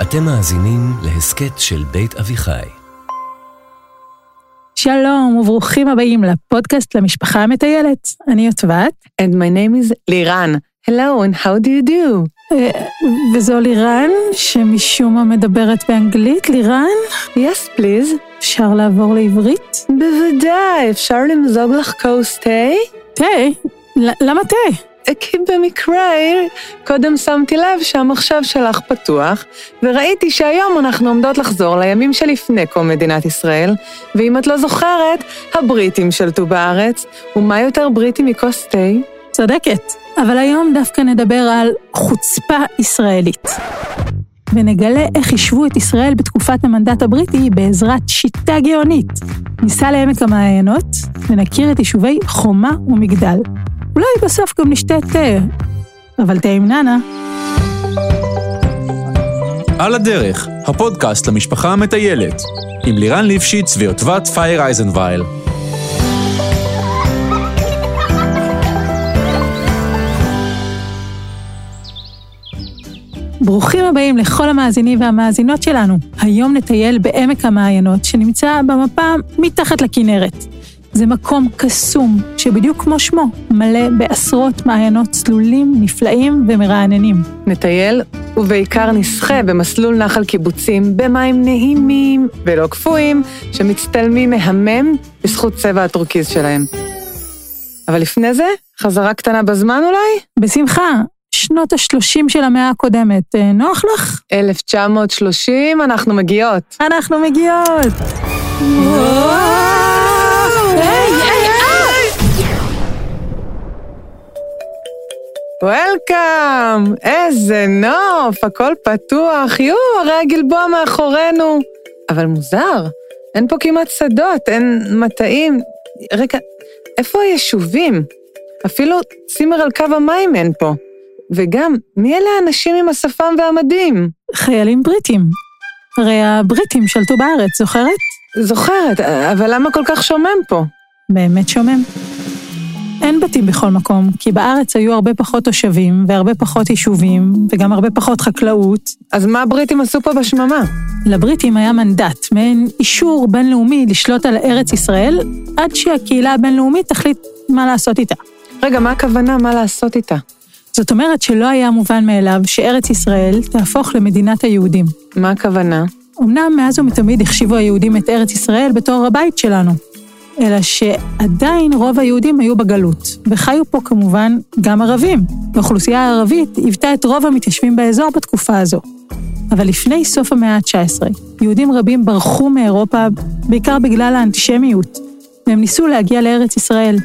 אתם מאזינים להסכת של בית אביחי. שלום וברוכים הבאים לפודקאסט למשפחה המטיילת. אני יוטבת. And my name is לירן. Hello and how do you do? אה, וזו לירן, שמשום מה מדברת באנגלית. לירן, Yes, please. אפשר לעבור לעברית? בוודאי, אפשר למזוג לך כוס תה? תה? למה תה? כי במקרה, קודם שמתי לב שהמחשב שלך פתוח, וראיתי שהיום אנחנו עומדות לחזור לימים שלפני קום מדינת ישראל, ואם את לא זוכרת, הבריטים שלטו בארץ, ומה יותר בריטי מכוס תה? צודקת. אבל היום דווקא נדבר על חוצפה ישראלית. ונגלה איך השוו את ישראל בתקופת המנדט הבריטי בעזרת שיטה גאונית. ניסע לעמק המעיינות ונכיר את יישובי חומה ומגדל. אולי בסוף גם נשתה תה, אבל תה עם נאנה. על הדרך, הפודקאסט למשפחה המטיילת, עם לירן ליפשיץ ויוטבת פייר אייזנבייל. ברוכים הבאים לכל המאזינים והמאזינות שלנו. היום נטייל בעמק המעיינות, שנמצא במפה מתחת לכנרת. זה מקום קסום, שבדיוק כמו שמו, מלא בעשרות מעיינות צלולים, נפלאים ומרעננים. נטייל, ובעיקר נסחה במסלול נחל קיבוצים, במים נעימים ולא קפואים, שמצטלמים מהמם בזכות צבע הטורקיז שלהם. אבל לפני זה, חזרה קטנה בזמן אולי? בשמחה, שנות ה-30 של המאה הקודמת, אה, נוח לך? 1930, אנחנו מגיעות. אנחנו מגיעות. היי, וולקאם! איזה נוף, הכל פתוח, יואו, הרי הגלבוע מאחורינו. אבל מוזר, אין פה כמעט שדות, אין מטעים. רגע, איפה היישובים? אפילו צימר על קו המים אין פה. וגם, מי אלה האנשים עם השפם והמדים? חיילים בריטים. הרי הבריטים שלטו בארץ, זוכרת? זוכרת, אבל למה כל כך שומם פה? באמת שומם. אין בתים בכל מקום, כי בארץ היו הרבה פחות תושבים, והרבה פחות יישובים, וגם הרבה פחות חקלאות. אז מה הבריטים עשו פה בשממה? לבריטים היה מנדט, מעין אישור בינלאומי לשלוט על ארץ ישראל, עד שהקהילה הבינלאומית תחליט מה לעשות איתה. רגע, מה הכוונה מה לעשות איתה? זאת אומרת שלא היה מובן מאליו שארץ ישראל תהפוך למדינת היהודים. מה הכוונה? אמנם מאז ומתמיד החשיבו היהודים את ארץ ישראל בתור הבית שלנו, אלא שעדיין רוב היהודים היו בגלות, וחיו פה כמובן גם ערבים. האוכלוסייה הערבית היוותה את רוב המתיישבים באזור בתקופה הזו. אבל לפני סוף המאה ה-19, יהודים רבים ברחו מאירופה, בעיקר בגלל האנטישמיות, והם ניסו להגיע לארץ ישראל.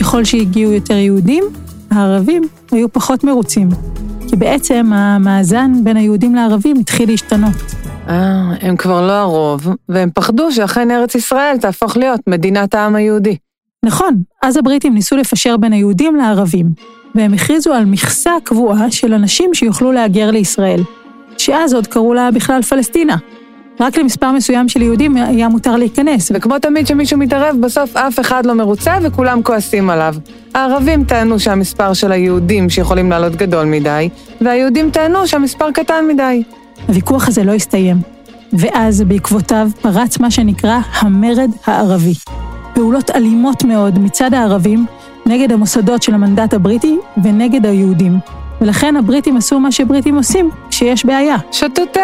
ככל שהגיעו יותר יהודים, הערבים היו פחות מרוצים. כי בעצם המאזן בין היהודים לערבים התחיל להשתנות. אה, הם כבר לא הרוב, והם פחדו שאכן ארץ ישראל תהפוך להיות מדינת העם היהודי. נכון, אז הבריטים ניסו לפשר בין היהודים לערבים, והם הכריזו על מכסה קבועה של אנשים שיוכלו להגר לישראל, שאז עוד קראו לה בכלל פלסטינה. רק למספר מסוים של יהודים היה מותר להיכנס, וכמו תמיד שמישהו מתערב, בסוף אף אחד לא מרוצה וכולם כועסים עליו. הערבים טענו שהמספר של היהודים שיכולים לעלות גדול מדי, והיהודים טענו שהמספר קטן מדי. הוויכוח הזה לא הסתיים. ואז בעקבותיו פרץ מה שנקרא המרד הערבי. פעולות אלימות מאוד מצד הערבים נגד המוסדות של המנדט הבריטי ונגד היהודים. ולכן הבריטים עשו מה שבריטים עושים כשיש בעיה. שתו תה.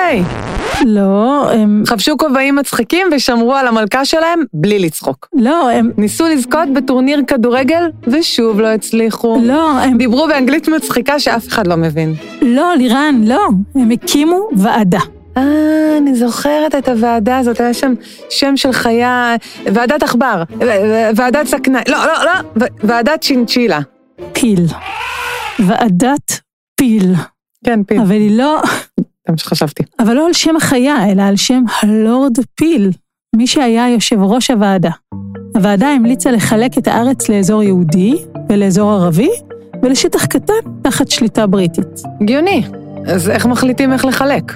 לא, הם... חבשו כובעים מצחיקים ושמרו על המלכה שלהם בלי לצחוק. לא, הם... ניסו לזכות בטורניר כדורגל, ושוב לא הצליחו. לא, הם... דיברו באנגלית מצחיקה שאף אחד לא מבין. לא, לירן, לא. הם הקימו ועדה. אה, אני זוכרת את הוועדה הזאת, היה שם שם של חיה, ועדת עכבר, ועדת סכנאי, לא, לא, לא, ועדת צ'ינצ'ילה. פיל. ועדת פיל. כן, פיל. אבל היא לא... זה מה שחשבתי. אבל לא על שם החיה, אלא על שם הלורד פיל, מי שהיה יושב ראש הוועדה. הוועדה המליצה לחלק את הארץ לאזור יהודי ולאזור ערבי, ולשטח קטן תחת שליטה בריטית. הגיוני. אז איך מחליטים איך לחלק?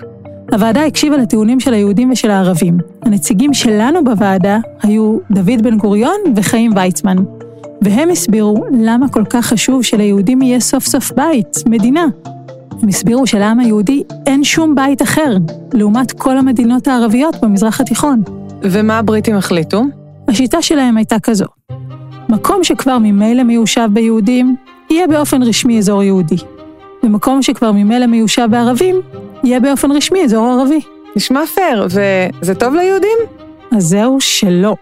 הוועדה הקשיבה לטיעונים של היהודים ושל הערבים. הנציגים שלנו בוועדה היו דוד בן גוריון וחיים ויצמן. והם הסבירו למה כל כך חשוב שליהודים יהיה סוף סוף בית, מדינה. הם הסבירו שלעם היהודי אין שום בית אחר, לעומת כל המדינות הערביות במזרח התיכון. ומה הבריטים החליטו? השיטה שלהם הייתה כזו. מקום שכבר ממילא מיושב ביהודים, יהיה באופן רשמי אזור יהודי. ומקום שכבר ממילא מיושב בערבים, יהיה באופן רשמי אזור ערבי. נשמע פייר, וזה טוב ליהודים? אז זהו שלא.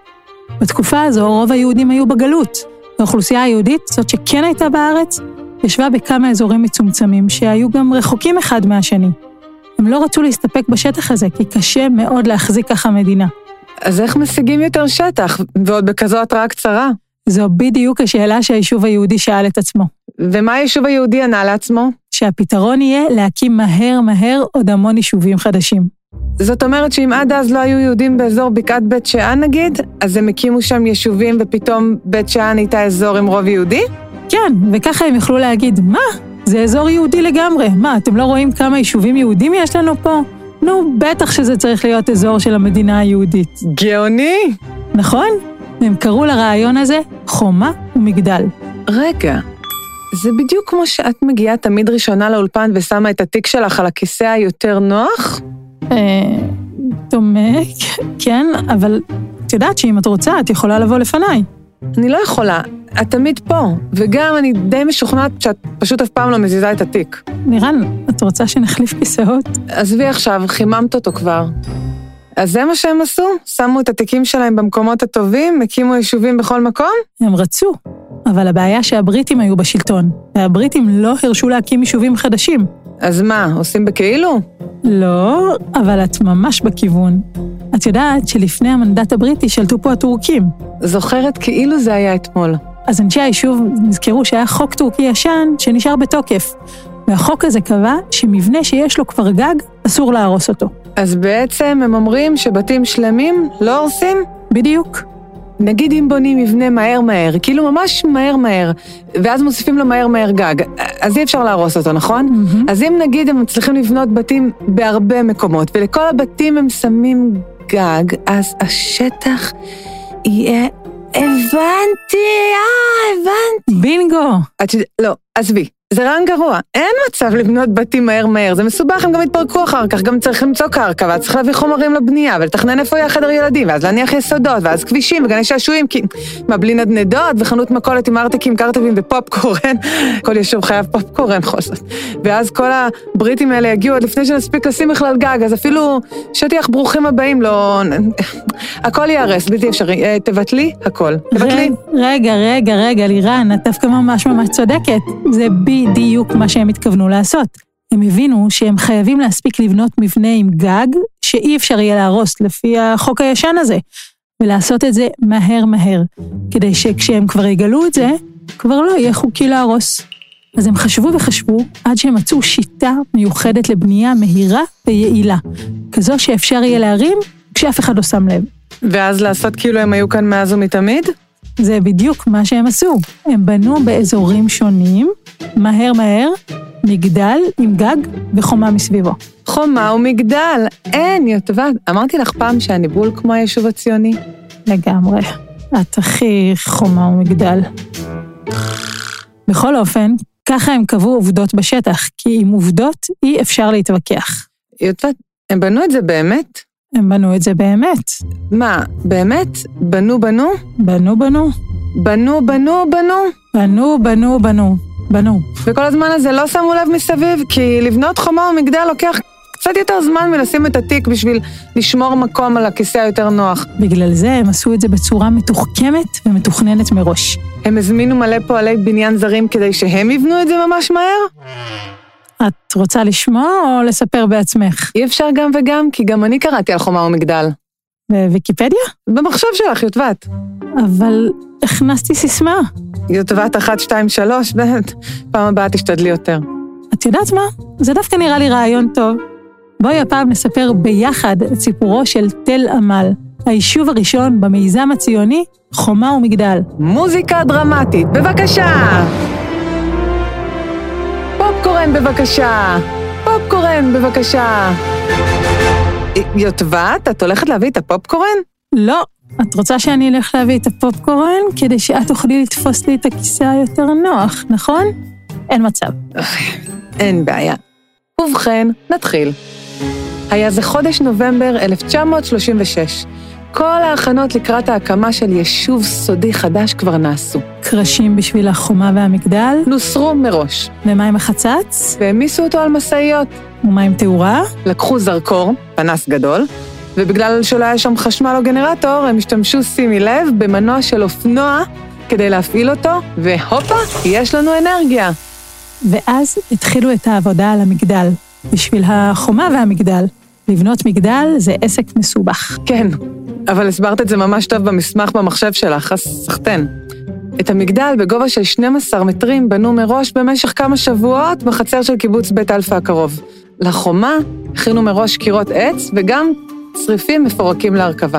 בתקופה הזו רוב היהודים היו בגלות, והאוכלוסייה היהודית, זאת שכן הייתה בארץ, ישבה בכמה אזורים מצומצמים שהיו גם רחוקים אחד מהשני. הם לא רצו להסתפק בשטח הזה, כי קשה מאוד להחזיק ככה מדינה. אז איך משיגים יותר שטח, ועוד בכזו התראה קצרה? זו בדיוק השאלה שהיישוב היהודי שאל את עצמו. ומה היישוב היהודי ענה לעצמו? שהפתרון יהיה להקים מהר מהר עוד המון יישובים חדשים. זאת אומרת שאם עד אז לא היו יהודים באזור בקעת בית שאן נגיד, אז הם הקימו שם יישובים ופתאום בית שאן הייתה אזור עם רוב יהודי? כן, וככה הם יכלו להגיד, מה? זה אזור יהודי לגמרי. מה, אתם לא רואים כמה יישובים יהודים יש לנו פה? נו, בטח שזה צריך להיות אזור של המדינה היהודית. גאוני! נכון? הם קראו לרעיון הזה חומה ומגדל. רגע, זה בדיוק כמו שאת מגיעה תמיד ראשונה לאולפן ושמה את התיק שלך על הכיסא היותר נוח? אה... דומה, כן, אבל את יודעת שאם את רוצה, את יכולה לבוא לפניי. אני לא יכולה, את תמיד פה, וגם אני די משוכנעת שאת פשוט אף פעם לא מזיזה את התיק. לירן, את רוצה שנחליף כיסאות? עזבי עכשיו, חיממת אותו כבר. אז זה מה שהם עשו? שמו את התיקים שלהם במקומות הטובים, הקימו יישובים בכל מקום? הם רצו, אבל הבעיה שהבריטים היו בשלטון, והבריטים לא הרשו להקים יישובים חדשים. אז מה, עושים בכאילו? לא, אבל את ממש בכיוון. את יודעת שלפני המנדט הבריטי שלטו פה הטורקים. זוכרת כאילו זה היה אתמול. אז אנשי היישוב נזכרו שהיה חוק טורקי ישן שנשאר בתוקף. והחוק הזה קבע שמבנה שיש לו כבר גג, אסור להרוס אותו. אז בעצם הם אומרים שבתים שלמים לא הורסים? בדיוק. נגיד אם בונים מבנה מהר מהר, כאילו ממש מהר מהר, ואז מוסיפים לו מהר מהר גג, אז אי אפשר להרוס אותו, נכון? Mm-hmm. אז אם נגיד הם מצליחים לבנות בתים בהרבה מקומות, ולכל הבתים הם שמים גג, אז השטח יהיה... הבנתי, אה, הבנתי. בינגו. את לא, עזבי. זה רעיון גרוע, אין מצב לבנות בתים מהר מהר, זה מסובך, הם גם יתפרקו אחר כך, גם צריך למצוא קרקע, ואז צריך להביא חומרים לבנייה, ולתכנן איפה יהיה חדר ילדים, ואז להניח יסודות, ואז כבישים וגני שעשועים, כי... מה, בלי נדנדות, וחנות מכולת עם ארטיקים, קרטבים ופופקורן, כל יישוב חייב פופקורן בכל זאת. ואז כל הבריטים האלה יגיעו עוד לפני שנספיק לשים בכלל גג, אז אפילו שטיח ברוכים הבאים לא... הכל ייהרס, בלתי אפשרי. אה, תבטלי הכל. תבטלי. רגע, רגע, רגע, לירן, את דווקא ממש ממש צודקת. זה בדיוק מה שהם התכוונו לעשות. הם הבינו שהם חייבים להספיק לבנות מבנה עם גג, שאי אפשר יהיה להרוס לפי החוק הישן הזה, ולעשות את זה מהר מהר, כדי שכשהם כבר יגלו את זה, כבר לא יהיה חוקי להרוס. אז הם חשבו וחשבו עד שהם מצאו שיטה מיוחדת לבנייה מהירה ויעילה, כזו שאפשר יהיה להרים כשאף אחד לא שם לב. ואז לעשות כאילו הם היו כאן מאז ומתמיד? זה בדיוק מה שהם עשו. הם בנו באזורים שונים, מהר מהר, מגדל עם גג וחומה מסביבו. חומה ומגדל, אין, יוטבת. אמרתי לך פעם שאני בול כמו היישוב הציוני? לגמרי. את הכי חומה ומגדל. בכל אופן, ככה הם קבעו עובדות בשטח, כי עם עובדות אי אפשר להתווכח. יוטבת, הם בנו את זה באמת? הם בנו את זה באמת. מה, באמת? בנו בנו? בנו בנו. בנו בנו בנו? בנו בנו בנו. בנו. וכל הזמן הזה לא שמו לב מסביב, כי לבנות חומה ומגדל לוקח קצת יותר זמן מלשים את התיק בשביל לשמור מקום על הכיסא היותר נוח. בגלל זה הם עשו את זה בצורה מתוחכמת ומתוכננת מראש. הם הזמינו מלא פועלי בניין זרים כדי שהם יבנו את זה ממש מהר? את רוצה לשמוע או לספר בעצמך? אי אפשר גם וגם, כי גם אני קראתי על חומה ומגדל. בוויקיפדיה? במחשב שלך, יוטבת. אבל הכנסתי סיסמה. יוטבת 1, 2, 3, באמת. פעם הבאה תשתדלי יותר. את יודעת מה? זה דווקא נראה לי רעיון טוב. בואי הפעם נספר ביחד את סיפורו של תל עמל, היישוב הראשון במיזם הציוני חומה ומגדל. מוזיקה דרמטית, בבקשה! פופקורן בבקשה! פופקורן בבקשה! יוטבת, את הולכת להביא את הפופקורן? לא, את רוצה שאני אלך להביא את הפופקורן כדי שאת תוכלי לתפוס לי את הכיסא היותר נוח, נכון? אין מצב. אין בעיה. ובכן, נתחיל. היה זה חודש נובמבר 1936. כל ההכנות לקראת ההקמה של יישוב סודי חדש כבר נעשו. קרשים בשביל החומה והמגדל, נוסרו מראש, ומה עם החצץ? והעמיסו אותו על משאיות. ומה עם תאורה? לקחו זרקור, פנס גדול, ובגלל שלא היה שם חשמל או גנרטור, הם השתמשו, שימי לב, במנוע של אופנוע כדי להפעיל אותו, והופה, יש לנו אנרגיה. ואז התחילו את העבודה על המגדל. בשביל החומה והמגדל. לבנות מגדל זה עסק מסובך. כן, אבל הסברת את זה ממש טוב במסמך במחשב שלך, אז סחטיין. את המגדל בגובה של 12 מטרים בנו מראש במשך כמה שבועות בחצר של קיבוץ בית אלפא הקרוב. לחומה הכינו מראש קירות עץ וגם צריפים מפורקים להרכבה.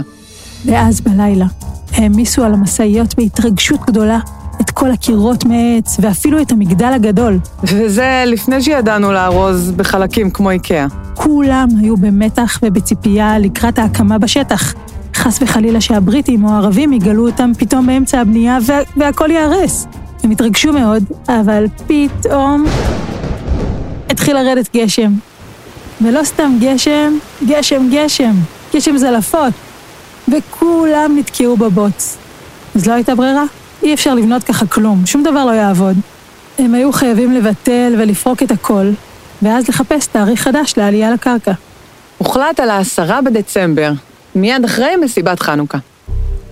ואז בלילה העמיסו על המשאיות בהתרגשות גדולה את כל הקירות מעץ ואפילו את המגדל הגדול. וזה לפני שידענו לארוז בחלקים כמו איקאה. כולם היו במתח ובציפייה לקראת ההקמה בשטח. חס וחלילה שהבריטים או הערבים יגלו אותם פתאום באמצע הבנייה וה- והכל ייהרס. הם התרגשו מאוד, אבל פתאום התחיל לרדת גשם. ולא סתם גשם, גשם גשם, גשם זלעפות. וכולם נתקעו בבוץ. אז לא הייתה ברירה, אי אפשר לבנות ככה כלום, שום דבר לא יעבוד. הם היו חייבים לבטל ולפרוק את הכל, ואז לחפש תאריך חדש לעלייה לקרקע. הוחלט על העשרה בדצמבר, מיד אחרי מסיבת חנוכה.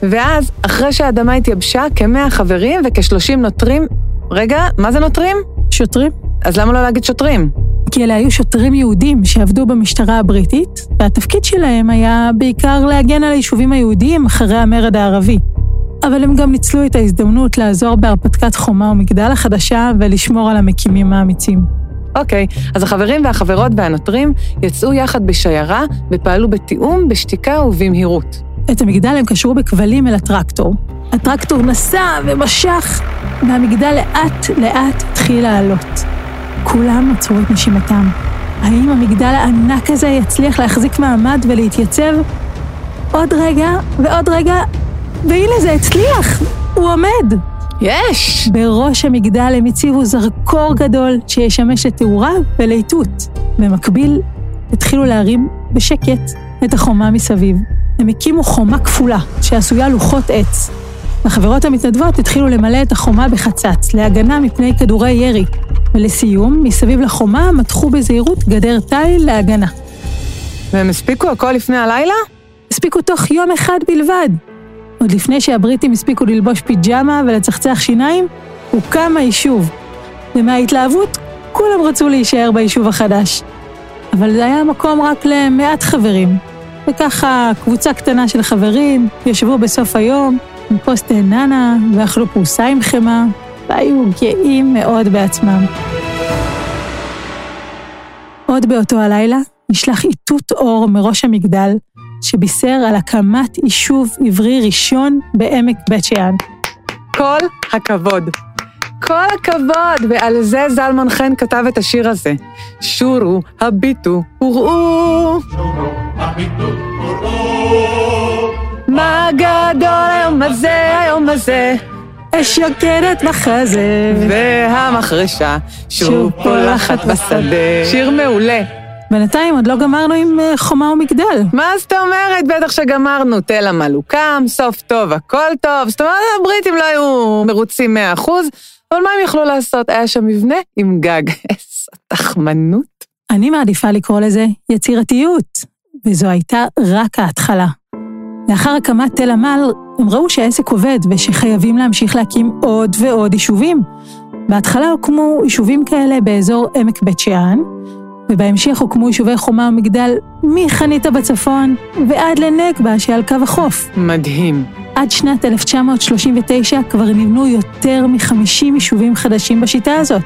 ואז, אחרי שהאדמה התייבשה, כמאה חברים וכשלושים נוטרים... רגע, מה זה נוטרים? שוטרים? אז למה לא להגיד שוטרים? כי אלה היו שוטרים יהודים שעבדו במשטרה הבריטית, והתפקיד שלהם היה בעיקר להגן על היישובים היהודיים אחרי המרד הערבי. אבל הם גם ניצלו את ההזדמנות לעזור בהרפתקת חומה ומגדל החדשה ולשמור על המקימים האמיצים. אוקיי, אז החברים והחברות והנוטרים יצאו יחד בשיירה ופעלו בתיאום, בשתיקה ובמהירות. את המגדל הם קשרו בכבלים אל הטרקטור. הטרקטור נסע ומשך, והמגדל לאט-לאט התחיל לעלות. כולם עצרו את נשימתם. האם המגדל הענק הזה יצליח להחזיק מעמד ולהתייצב? עוד רגע ועוד רגע, והנה זה הצליח! הוא עומד! יש! בראש המגדל הם הציבו זרקור גדול שישמש לתאורה ולאיתות. במקביל, התחילו להרים בשקט את החומה מסביב. הם הקימו חומה כפולה, שעשויה לוחות עץ. החברות המתנדבות התחילו למלא את החומה בחצץ, להגנה מפני כדורי ירי. ולסיום, מסביב לחומה מתחו בזהירות גדר תיל להגנה. והם הספיקו הכל לפני הלילה? הספיקו תוך יום אחד בלבד. עוד לפני שהבריטים הספיקו ללבוש פיג'מה ולצחצח שיניים, הוקם היישוב. ומההתלהבות, כולם רצו להישאר ביישוב החדש. אבל זה היה מקום רק למעט חברים. וככה קבוצה קטנה של חברים ישבו בסוף היום עם כוס תאננה ואכלו פרוסה עם חמאה, והיו גאים מאוד בעצמם. עוד באותו הלילה נשלח איתות אור מראש המגדל, שבישר על הקמת יישוב עברי ראשון בעמק בית שאן. כל הכבוד. כל הכבוד, ועל זה זלמן חן כתב את השיר הזה. שורו, הביטו, וראו. מה גדול היום הזה, היום הזה, אש יוקדת בחזה. והמחרשה שוב פולחת בשדה. שיר מעולה. בינתיים עוד לא גמרנו עם אה, חומה ומגדל. מה זאת אומרת? בטח שגמרנו, תל המלוקם, סוף טוב, הכל טוב. זאת אומרת, הבריטים לא היו מרוצים 100%, אבל מה הם יכלו לעשות? היה שם מבנה עם גג. איזו תחמנות. אני מעדיפה לקרוא לזה יצירתיות, וזו הייתה רק ההתחלה. לאחר הקמת תל עמל, הם ראו שהעסק עובד ושחייבים להמשיך להקים עוד ועוד יישובים. בהתחלה הוקמו יישובים כאלה באזור עמק בית שאן, ובהמשך הוקמו יישובי חומה ומגדל מחניתה בצפון ועד לנגבה שעל קו החוף. מדהים. עד שנת 1939 כבר נבנו יותר מ-50 יישובים חדשים בשיטה הזאת.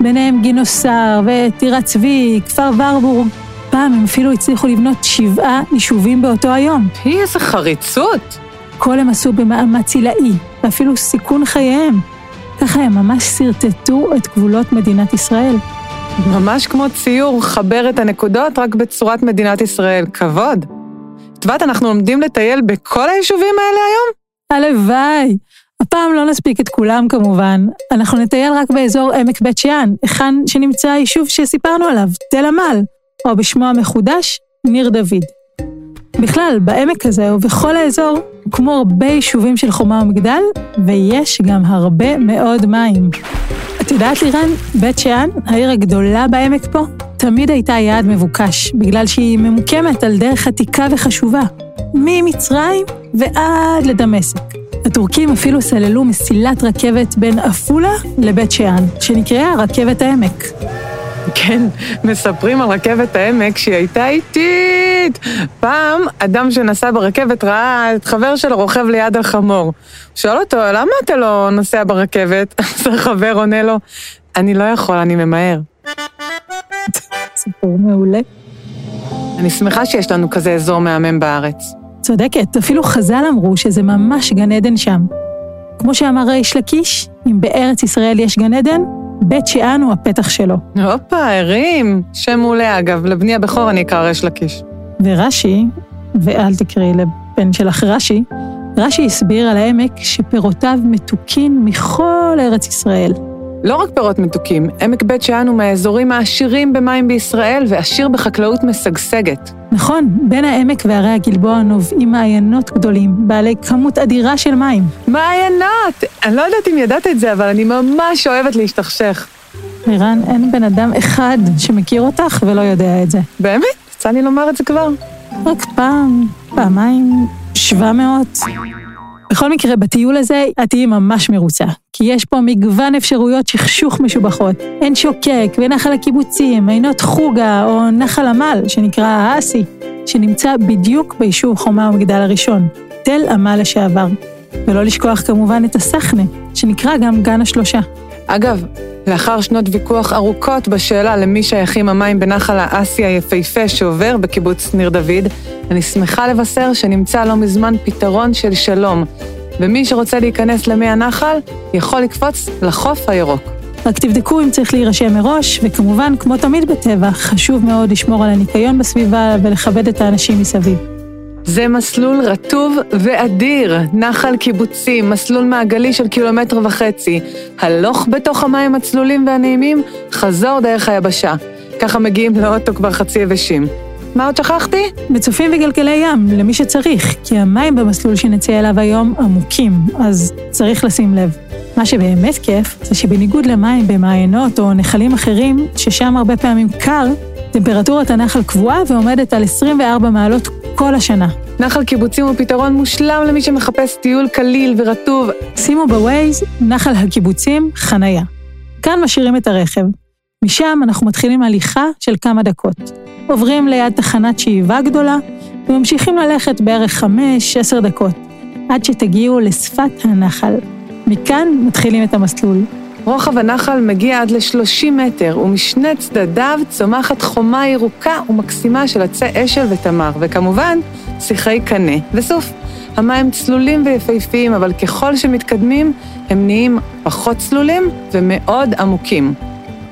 ביניהם גינוסר וטירת צבי, כפר ורבורג. פעם הם אפילו הצליחו לבנות שבעה יישובים באותו היום. היא איזה חריצות. כל הם עשו במאמץ עילאי, ואפילו סיכון חייהם. ככה הם ממש שרטטו את גבולות מדינת ישראל. ממש כמו ציור, חבר את הנקודות רק בצורת מדינת ישראל. כבוד. טבת, אנחנו עומדים לטייל בכל היישובים האלה היום? הלוואי. הפעם לא נספיק את כולם כמובן. אנחנו נטייל רק באזור עמק בית שאן, היכן שנמצא היישוב שסיפרנו עליו, תל עמל, או בשמו המחודש, ניר דוד. בכלל, בעמק הזה ובכל האזור הוקמו הרבה יישובים של חומה ומגדל, ויש גם הרבה מאוד מים. את יודעת לירן, בית שאן, העיר הגדולה בעמק פה, תמיד הייתה יעד מבוקש, בגלל שהיא ממוקמת על דרך עתיקה וחשובה, ממצרים ועד לדמשק. הטורקים אפילו סללו מסילת רכבת בין עפולה לבית שאן, שנקראה רכבת העמק. כן, מספרים על רכבת העמק שהיא הייתה איטית. פעם, אדם שנסע ברכבת ראה את חבר שלו רוכב ליד החמור. שואל אותו, למה אתה לא נוסע ברכבת? אז החבר עונה לו, אני לא יכול, אני ממהר. סיפור מעולה. אני שמחה שיש לנו כזה אזור מהמם בארץ. צודקת, אפילו חז"ל אמרו שזה ממש גן עדן שם. כמו שאמר ריש לקיש, אם בארץ ישראל יש גן עדן, בית שאן הוא הפתח שלו. הופה, הרים. שם מעולה אגב, לבני הבכור אני אקרא ריש לקיש. ורש"י, ואל תקראי לבן שלך רש"י, רש"י הסביר על העמק שפירותיו מתוקין מכל ארץ ישראל. לא רק פירות מתוקים, עמק בית שאן הוא מהאזורים העשירים במים בישראל ועשיר בחקלאות משגשגת. נכון, בין העמק והרי הגלבוע נובעים מעיינות גדולים, בעלי כמות אדירה של מים. מעיינות! אני לא יודעת אם ידעת את זה, אבל אני ממש אוהבת להשתכשך. לירן, אין בן אדם אחד שמכיר אותך ולא יודע את זה. באמת? יצא לי לומר את זה כבר. רק פעם, פעמיים, שבע מאות. בכל מקרה, בטיול הזה את תהיי ממש מרוצה, כי יש פה מגוון אפשרויות שכשוך משובחות. עין שוקק ונחל הקיבוצים, עינות חוגה או נחל עמל, שנקרא האסי, שנמצא בדיוק ביישוב חומה ומגדל הראשון, תל עמל לשעבר. ולא לשכוח כמובן את הסחנה, שנקרא גם גן השלושה. אגב, לאחר שנות ויכוח ארוכות בשאלה למי שייכים המים בנחל האסי היפהפה שעובר בקיבוץ ניר דוד, אני שמחה לבשר שנמצא לא מזמן פתרון של שלום, ומי שרוצה להיכנס למי הנחל, יכול לקפוץ לחוף הירוק. רק תבדקו אם צריך להירשם מראש, וכמובן, כמו תמיד בטבע, חשוב מאוד לשמור על הניקיון בסביבה ולכבד את האנשים מסביב. זה מסלול רטוב ואדיר, נחל קיבוצים, מסלול מעגלי של קילומטר וחצי. הלוך בתוך המים הצלולים והנעימים, חזור דרך היבשה. ככה מגיעים לאוטו כבר חצי יבשים. מה עוד שכחתי? מצופים וגלגלי ים, למי שצריך, כי המים במסלול שנצא אליו היום עמוקים, אז צריך לשים לב. מה שבאמת כיף, זה שבניגוד למים במעיינות או נחלים אחרים, ששם הרבה פעמים קר, טמפרטורת הנחל קבועה ועומדת על 24 מעלות כל השנה. נחל קיבוצים הוא פתרון מושלם למי שמחפש טיול קליל ורטוב. שימו בווייז, נחל הקיבוצים, חנייה. כאן משאירים את הרכב. משם אנחנו מתחילים הליכה של כמה דקות. עוברים ליד תחנת שאיבה גדולה, וממשיכים ללכת בערך 5-10 דקות, עד שתגיעו לשפת הנחל. מכאן מתחילים את המסלול. רוחב הנחל מגיע עד ל-30 מטר, ומשני צדדיו צומחת חומה ירוקה ומקסימה של עצי אשל ותמר, וכמובן, שיחי קנה וסוף. המים צלולים ויפהפיים, אבל ככל שמתקדמים, הם נהיים פחות צלולים ומאוד עמוקים.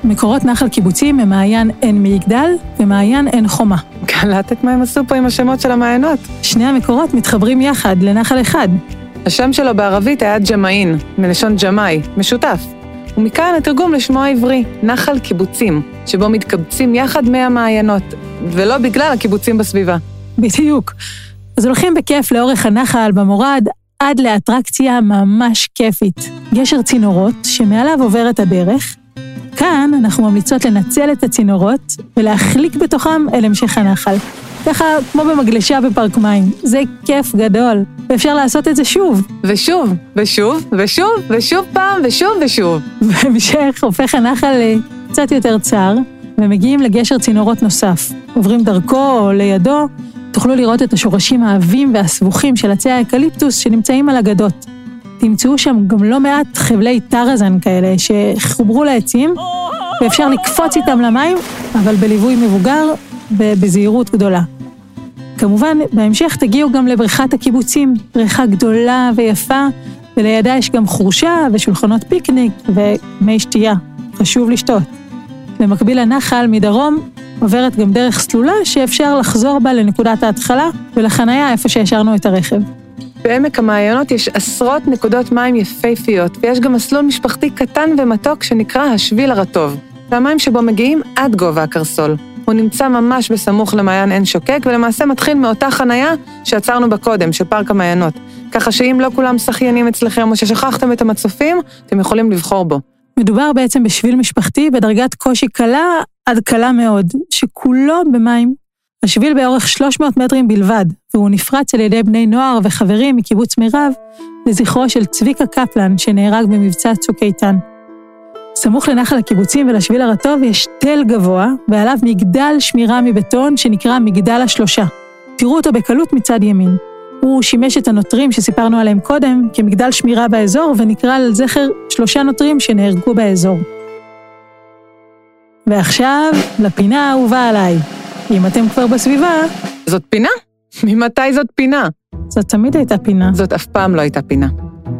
מקורות נחל קיבוצים הם מעיין עין מגדל ומעיין עין חומה. קלטת מה הם עשו פה עם השמות של המעיינות? שני המקורות מתחברים יחד לנחל אחד. השם שלו בערבית היה ג'מאין, מלשון ג'מאי, משותף. ומכאן התרגום לשמו העברי, נחל קיבוצים, שבו מתקבצים יחד מי המעיינות, ולא בגלל הקיבוצים בסביבה. בדיוק. אז הולכים בכיף לאורך הנחל במורד עד לאטרקציה ממש כיפית. גשר צינורות שמעליו עוברת הדרך. כאן אנחנו ממליצות לנצל את הצינורות ולהחליק בתוכם אל המשך הנחל. ככה כמו במגלשה בפארק מים. זה כיף גדול, ואפשר לעשות את זה שוב. ושוב, ושוב, ושוב, ושוב פעם, ושוב ושוב. בהמשך הופך הנחל לקצת יותר צר, ומגיעים לגשר צינורות נוסף. עוברים דרכו או לידו, תוכלו לראות את השורשים העבים והסבוכים של עצי האקליפטוס שנמצאים על הגדות. תמצאו שם גם לא מעט חבלי טרזן כאלה שחוברו לעצים, ואפשר לקפוץ איתם למים, אבל בליווי מבוגר ובזהירות גדולה. כמובן, בהמשך תגיעו גם לבריכת הקיבוצים, בריכה גדולה ויפה, ולידה יש גם חורשה ושולחנות פיקניק ומי שתייה. חשוב לשתות. במקביל לנחל, מדרום, עוברת גם דרך סלולה שאפשר לחזור בה לנקודת ההתחלה ולחניה איפה שהשארנו את הרכב. בעמק המעיינות יש עשרות נקודות מים יפהפיות, ויש גם מסלול משפחתי קטן ומתוק שנקרא השביל הרטוב. והמים שבו מגיעים עד גובה הקרסול. הוא נמצא ממש בסמוך למעיין עין שוקק, ולמעשה מתחיל מאותה חנייה שעצרנו בה קודם, של פארק המעיינות. ככה שאם לא כולם שחיינים אצלכם או ששכחתם את המצופים, אתם יכולים לבחור בו. מדובר בעצם בשביל משפחתי בדרגת קושי קלה עד קלה מאוד, שכולו במים. השביל באורך 300 מטרים בלבד, והוא נפרץ על ידי בני נוער וחברים מקיבוץ מירב לזכרו של צביקה קפלן, שנהרג במבצע צוק איתן. סמוך לנחל הקיבוצים ולשביל הרטוב יש תל גבוה, ועליו מגדל שמירה מבטון שנקרא מגדל השלושה. תראו אותו בקלות מצד ימין. הוא שימש את הנוטרים שסיפרנו עליהם קודם כמגדל שמירה באזור, ונקרא על זכר שלושה נוטרים שנהרגו באזור. ועכשיו, לפינה האהובה עליי. אם אתם כבר בסביבה, זאת פינה? ממתי זאת פינה? זאת תמיד הייתה פינה. זאת אף פעם לא הייתה פינה.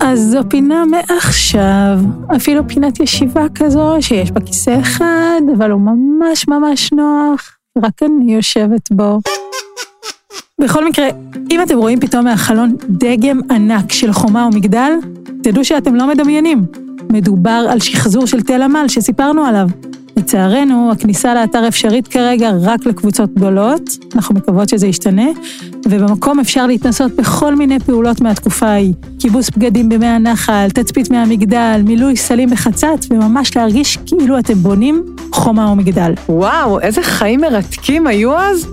אז זו פינה מעכשיו, אפילו פינת ישיבה כזו שיש בה כיסא אחד, אבל הוא ממש ממש נוח, רק אני יושבת בו. בכל מקרה, אם אתם רואים פתאום מהחלון דגם ענק של חומה או מגדל, תדעו שאתם לא מדמיינים. מדובר על שחזור של תל עמל שסיפרנו עליו. לצערנו, הכניסה לאתר אפשרית כרגע רק לקבוצות גדולות, אנחנו מקוות שזה ישתנה, ובמקום אפשר להתנסות בכל מיני פעולות מהתקופה ההיא. כיבוס בגדים במי הנחל, תצפית מהמגדל, מילוי סלים בחצת, וממש להרגיש כאילו אתם בונים חומה או מגדל. וואו, איזה חיים מרתקים היו אז?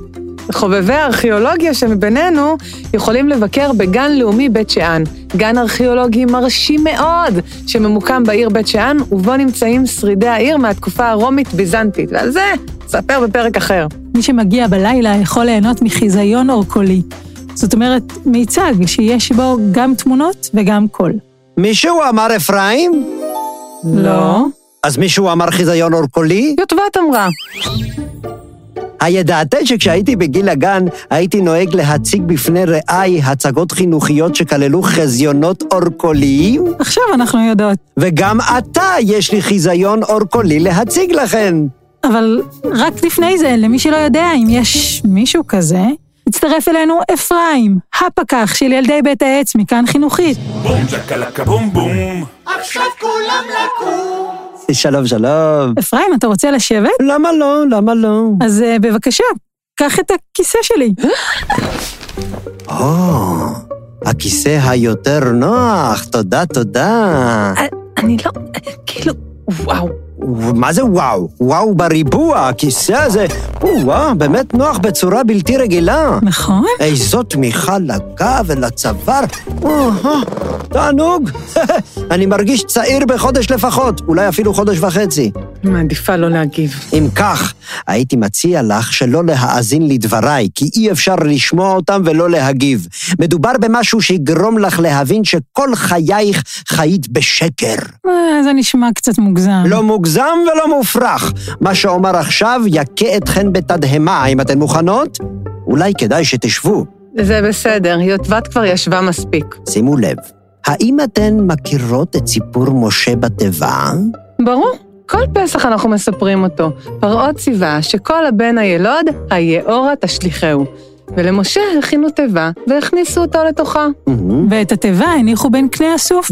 חובבי הארכיאולוגיה שמבינינו יכולים לבקר בגן לאומי בית שאן, גן ארכיאולוגי מרשים מאוד, שממוקם בעיר בית שאן, ובו נמצאים שרידי העיר מהתקופה הרומית-ביזנטית, ועל זה נספר בפרק אחר. מי שמגיע בלילה יכול ליהנות מחיזיון אורקולי. זאת אומרת, מיצג שיש בו גם תמונות וגם קול. מישהו אמר אפרים? לא. אז מישהו אמר חיזיון אורקולי? יוטבת אמרה. הידעתן שכשהייתי בגיל הגן, הייתי נוהג להציג בפני רעיי הצגות חינוכיות שכללו חזיונות אורקוליים? עכשיו אנחנו יודעות. וגם עתה יש לי חיזיון אורקולי להציג לכן. אבל רק לפני זה, למי שלא יודע, אם יש מישהו כזה, הצטרף אלינו אפרים, הפקח של ילדי בית העץ מכאן חינוכית. בום צ'קלקה בום בום. שלום, שלום. אפרים, אתה רוצה לשבת? למה לא? למה לא? אז uh, בבקשה, קח את הכיסא שלי. או, הכיסא היותר נוח, תודה, תודה. אני לא... כאילו... וואו. מה זה וואו? וואו בריבוע, הכיסא הזה, הוא וואו, באמת נוח בצורה בלתי רגילה. נכון? איזו תמיכה לגב ולצוואר. תענוג. אני מרגיש צעיר בחודש לפחות, אולי אפילו חודש וחצי. מעדיפה לא להגיב. אם כך, הייתי מציע לך שלא להאזין לדבריי, כי אי אפשר לשמוע אותם ולא להגיב. מדובר במשהו שיגרום לך להבין שכל חייך חיית בשקר. אה, זה נשמע קצת מוגזם. לא מוגזם ולא מופרך. מה שאומר עכשיו יכה אתכן בתדהמה. האם אתן מוכנות? אולי כדאי שתשבו. זה בסדר, יוטבת כבר ישבה מספיק. שימו לב, האם אתן מכירות את סיפור משה בתיבה? ברור. כל פסח אנחנו מספרים אותו. פרעה ציווה שכל הבן הילוד, היאורה תשליכהו. ולמשה הכינו תיבה והכניסו אותו לתוכה. ואת התיבה הניחו בין קנה הסוף.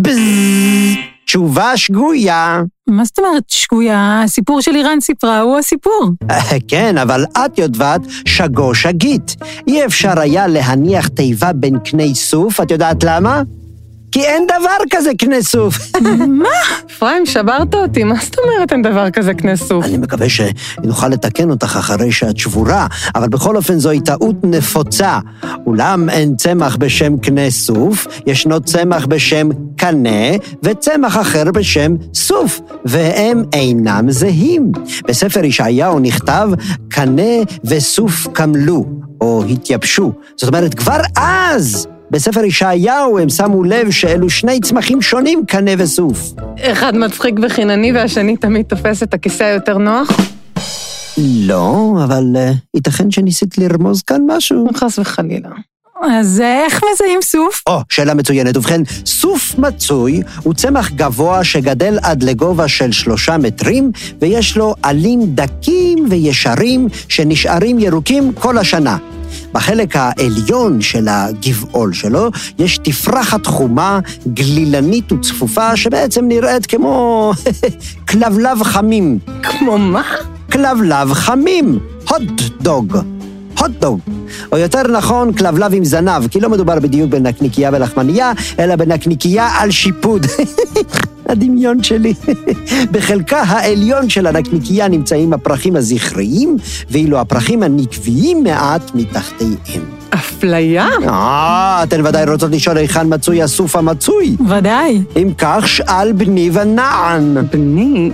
תשובה שגויה. מה זאת אומרת שגויה? הסיפור של איראן סיפרה הוא הסיפור. אה, כן, אבל את יודעת, שגו שגית. אי אפשר היה להניח תיבה בין קני סוף, את יודעת למה? כי אין דבר כזה קנה סוף. אפרים, שברת אותי, מה זאת אומרת אין דבר כזה קנה סוף? אני מקווה שנוכל לתקן אותך אחרי שאת שבורה, אבל בכל אופן זוהי טעות נפוצה. אולם אין צמח בשם קנה סוף, ישנו צמח בשם קנה, וצמח אחר בשם סוף, והם אינם זהים. בספר ישעיהו נכתב, קנה וסוף קמלו, או התייבשו. זאת אומרת, כבר אז... בספר ישעיהו הם שמו לב שאלו שני צמחים שונים, קנה וסוף. אחד מצחיק וחינני והשני תמיד תופס את הכיסא היותר נוח? לא, אבל uh, ייתכן שניסית לרמוז כאן משהו. חס וחלילה. אז אה, איך מזהים סוף? או, שאלה מצוינת. ובכן, סוף מצוי הוא צמח גבוה שגדל עד לגובה של שלושה מטרים, ויש לו עלים דקים וישרים שנשארים ירוקים כל השנה. בחלק העליון של הגבעול שלו יש תפרחת חומה, גלילנית וצפופה, שבעצם נראית כמו כלבלב חמים. כמו מה? כלבלב חמים, הוט דוג. הוט דוג. או יותר נכון, כלבלב עם זנב, כי לא מדובר בדיוק בנקניקייה ולחמנייה, אלא בנקניקייה על שיפוד. הדמיון שלי. בחלקה העליון של הנקניקייה נמצאים הפרחים הזכריים, ואילו הפרחים הנקביים מעט מתחתיהם. אפליה? אה, אתן ודאי רוצות לשאול היכן מצוי הסוף המצוי. ודאי. אם כך, שאל בני ונען. בני,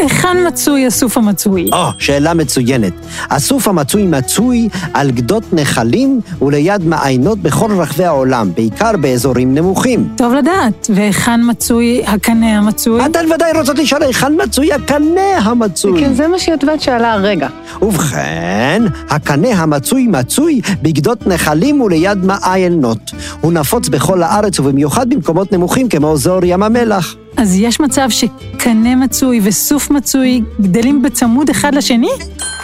היכן מצוי הסוף המצוי? או, שאלה מצוינת. הסוף המצוי מצוי על גדות נחלים וליד מעיינות בכל רחבי העולם, בעיקר באזורים נמוכים. טוב לדעת. והיכן מצוי הקנה המצוי? אתן ודאי רוצות לשאול היכן מצוי הקנה המצוי. כן, זה מה שיוטבת שאלה הרגע. ובכן, הקנה המצוי מצוי בגדות נחלים וליד מעיינות. הוא נפוץ בכל הארץ ובמיוחד במקומות נמוכים כמו אזור ים המלח. אז יש מצב שקנה מצוי וסוף מצוי גדלים בצמוד אחד לשני?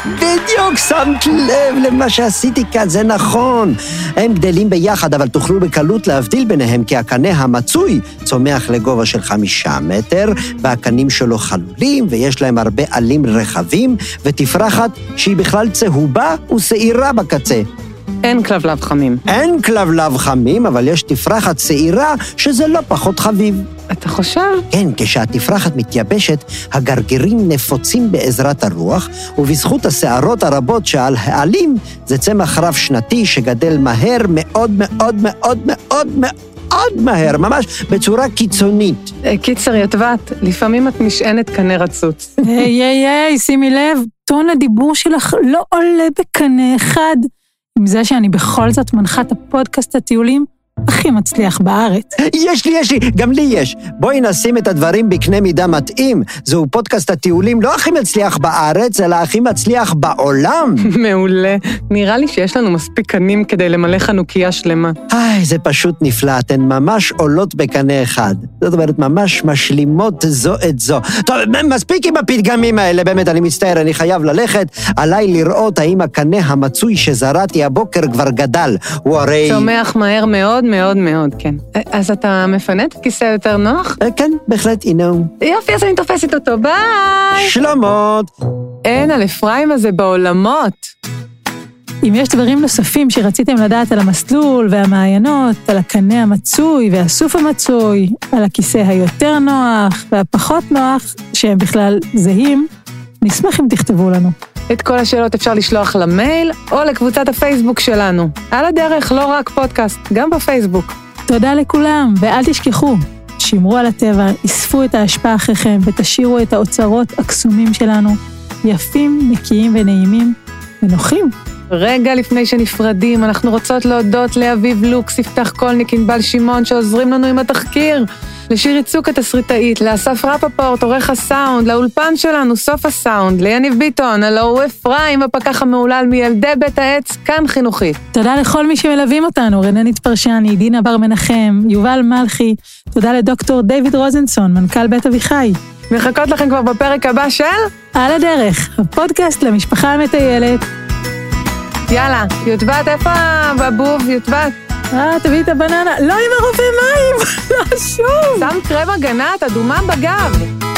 בדיוק שמת לב למה שעשיתי כאן, זה נכון. הם גדלים ביחד, אבל תוכלו בקלות להבדיל ביניהם, כי הקנה המצוי צומח לגובה של חמישה מטר, והקנים שלו חלולים, ויש להם הרבה עלים רחבים, ותפרחת שהיא בכלל צהובה ושעירה בקצה. אין כלבלב חמים. אין כלבלב חמים, אבל יש תפרחת שעירה, שזה לא פחות חביב. אתה חושב? כן, כשהתפרחת מתייבשת, הגרגירים נפוצים בעזרת הרוח, ובזכות השערות הרבות שעל העלים, זה צמח רב-שנתי שגדל מהר מאוד מאוד מאוד מאוד מאוד מהר, ממש בצורה קיצונית. אה, קיצר, יוטבת, לפעמים את נשענת קנה רצוץ. היי, היי, היי, שימי לב, טון הדיבור שלך לא עולה בקנה אחד עם זה שאני בכל זאת מנחת הפודקאסט הטיולים הכי מצליח בארץ. יש לי, יש לי, גם לי יש. בואי נשים את הדברים בקנה מידה מתאים. זהו פודקאסט הטיולים לא הכי מצליח בארץ, אלא הכי מצליח בעולם. מעולה. נראה לי שיש לנו מספיק קנים כדי למלא חנוכיה שלמה. איי, זה פשוט נפלא, אתן ממש עולות בקנה אחד. זאת אומרת, ממש משלימות זו את זו. טוב, מספיק עם הפתגמים האלה, באמת, אני מצטער, אני חייב ללכת. עליי לראות האם הקנה המצוי שזרעתי הבוקר כבר גדל. הוא הרי... צומח מהר מאוד מאוד מאוד, כן. אז אתה מפנה את הכיסא יותר נוח? אה, כן, בהחלט, הנה הוא. יופי, אז אני תופסת אותו, ביי! שלומות. אין על אפרים הזה בעולמות. אם יש דברים נוספים שרציתם לדעת על המסלול והמעיינות, על הקנה המצוי והסוף המצוי, על הכיסא היותר נוח והפחות נוח, שהם בכלל זהים, נשמח אם תכתבו לנו. את כל השאלות אפשר לשלוח למייל או לקבוצת הפייסבוק שלנו. על הדרך, לא רק פודקאסט, גם בפייסבוק. תודה לכולם, ואל תשכחו, שמרו על הטבע, אספו את האשפה אחריכם ותשאירו את האוצרות הקסומים שלנו, יפים, נקיים ונעימים, ונוחים. רגע לפני שנפרדים, אנחנו רוצות להודות לאביב לוקס, יפתח קולניק, ענבל שמעון, שעוזרים לנו עם התחקיר. לשירי צוק התסריטאית, לאסף רפפורט, עורך הסאונד, לאולפן שלנו, סוף הסאונד, ליניב ביטון, הלו הוא אפרים, הפקח המהולל מילדי בית העץ, כאן חינוכית. תודה לכל מי שמלווים אותנו, רננית פרשני, דינה בר מנחם, יובל מלכי, תודה לדוקטור דיוויד רוזנסון, מנכ"ל בית אביחי. מחכות לכם כבר בפרק הבא של? על הדרך, הפודקאסט למשפחה המטיילת. יאללה, יוטבת, איפה הבוב, יוטבת? אה, תביאי את הבננה. לא עם הרובה מים! לא, שוב! שם קרם הגנה, את אדומה בגב.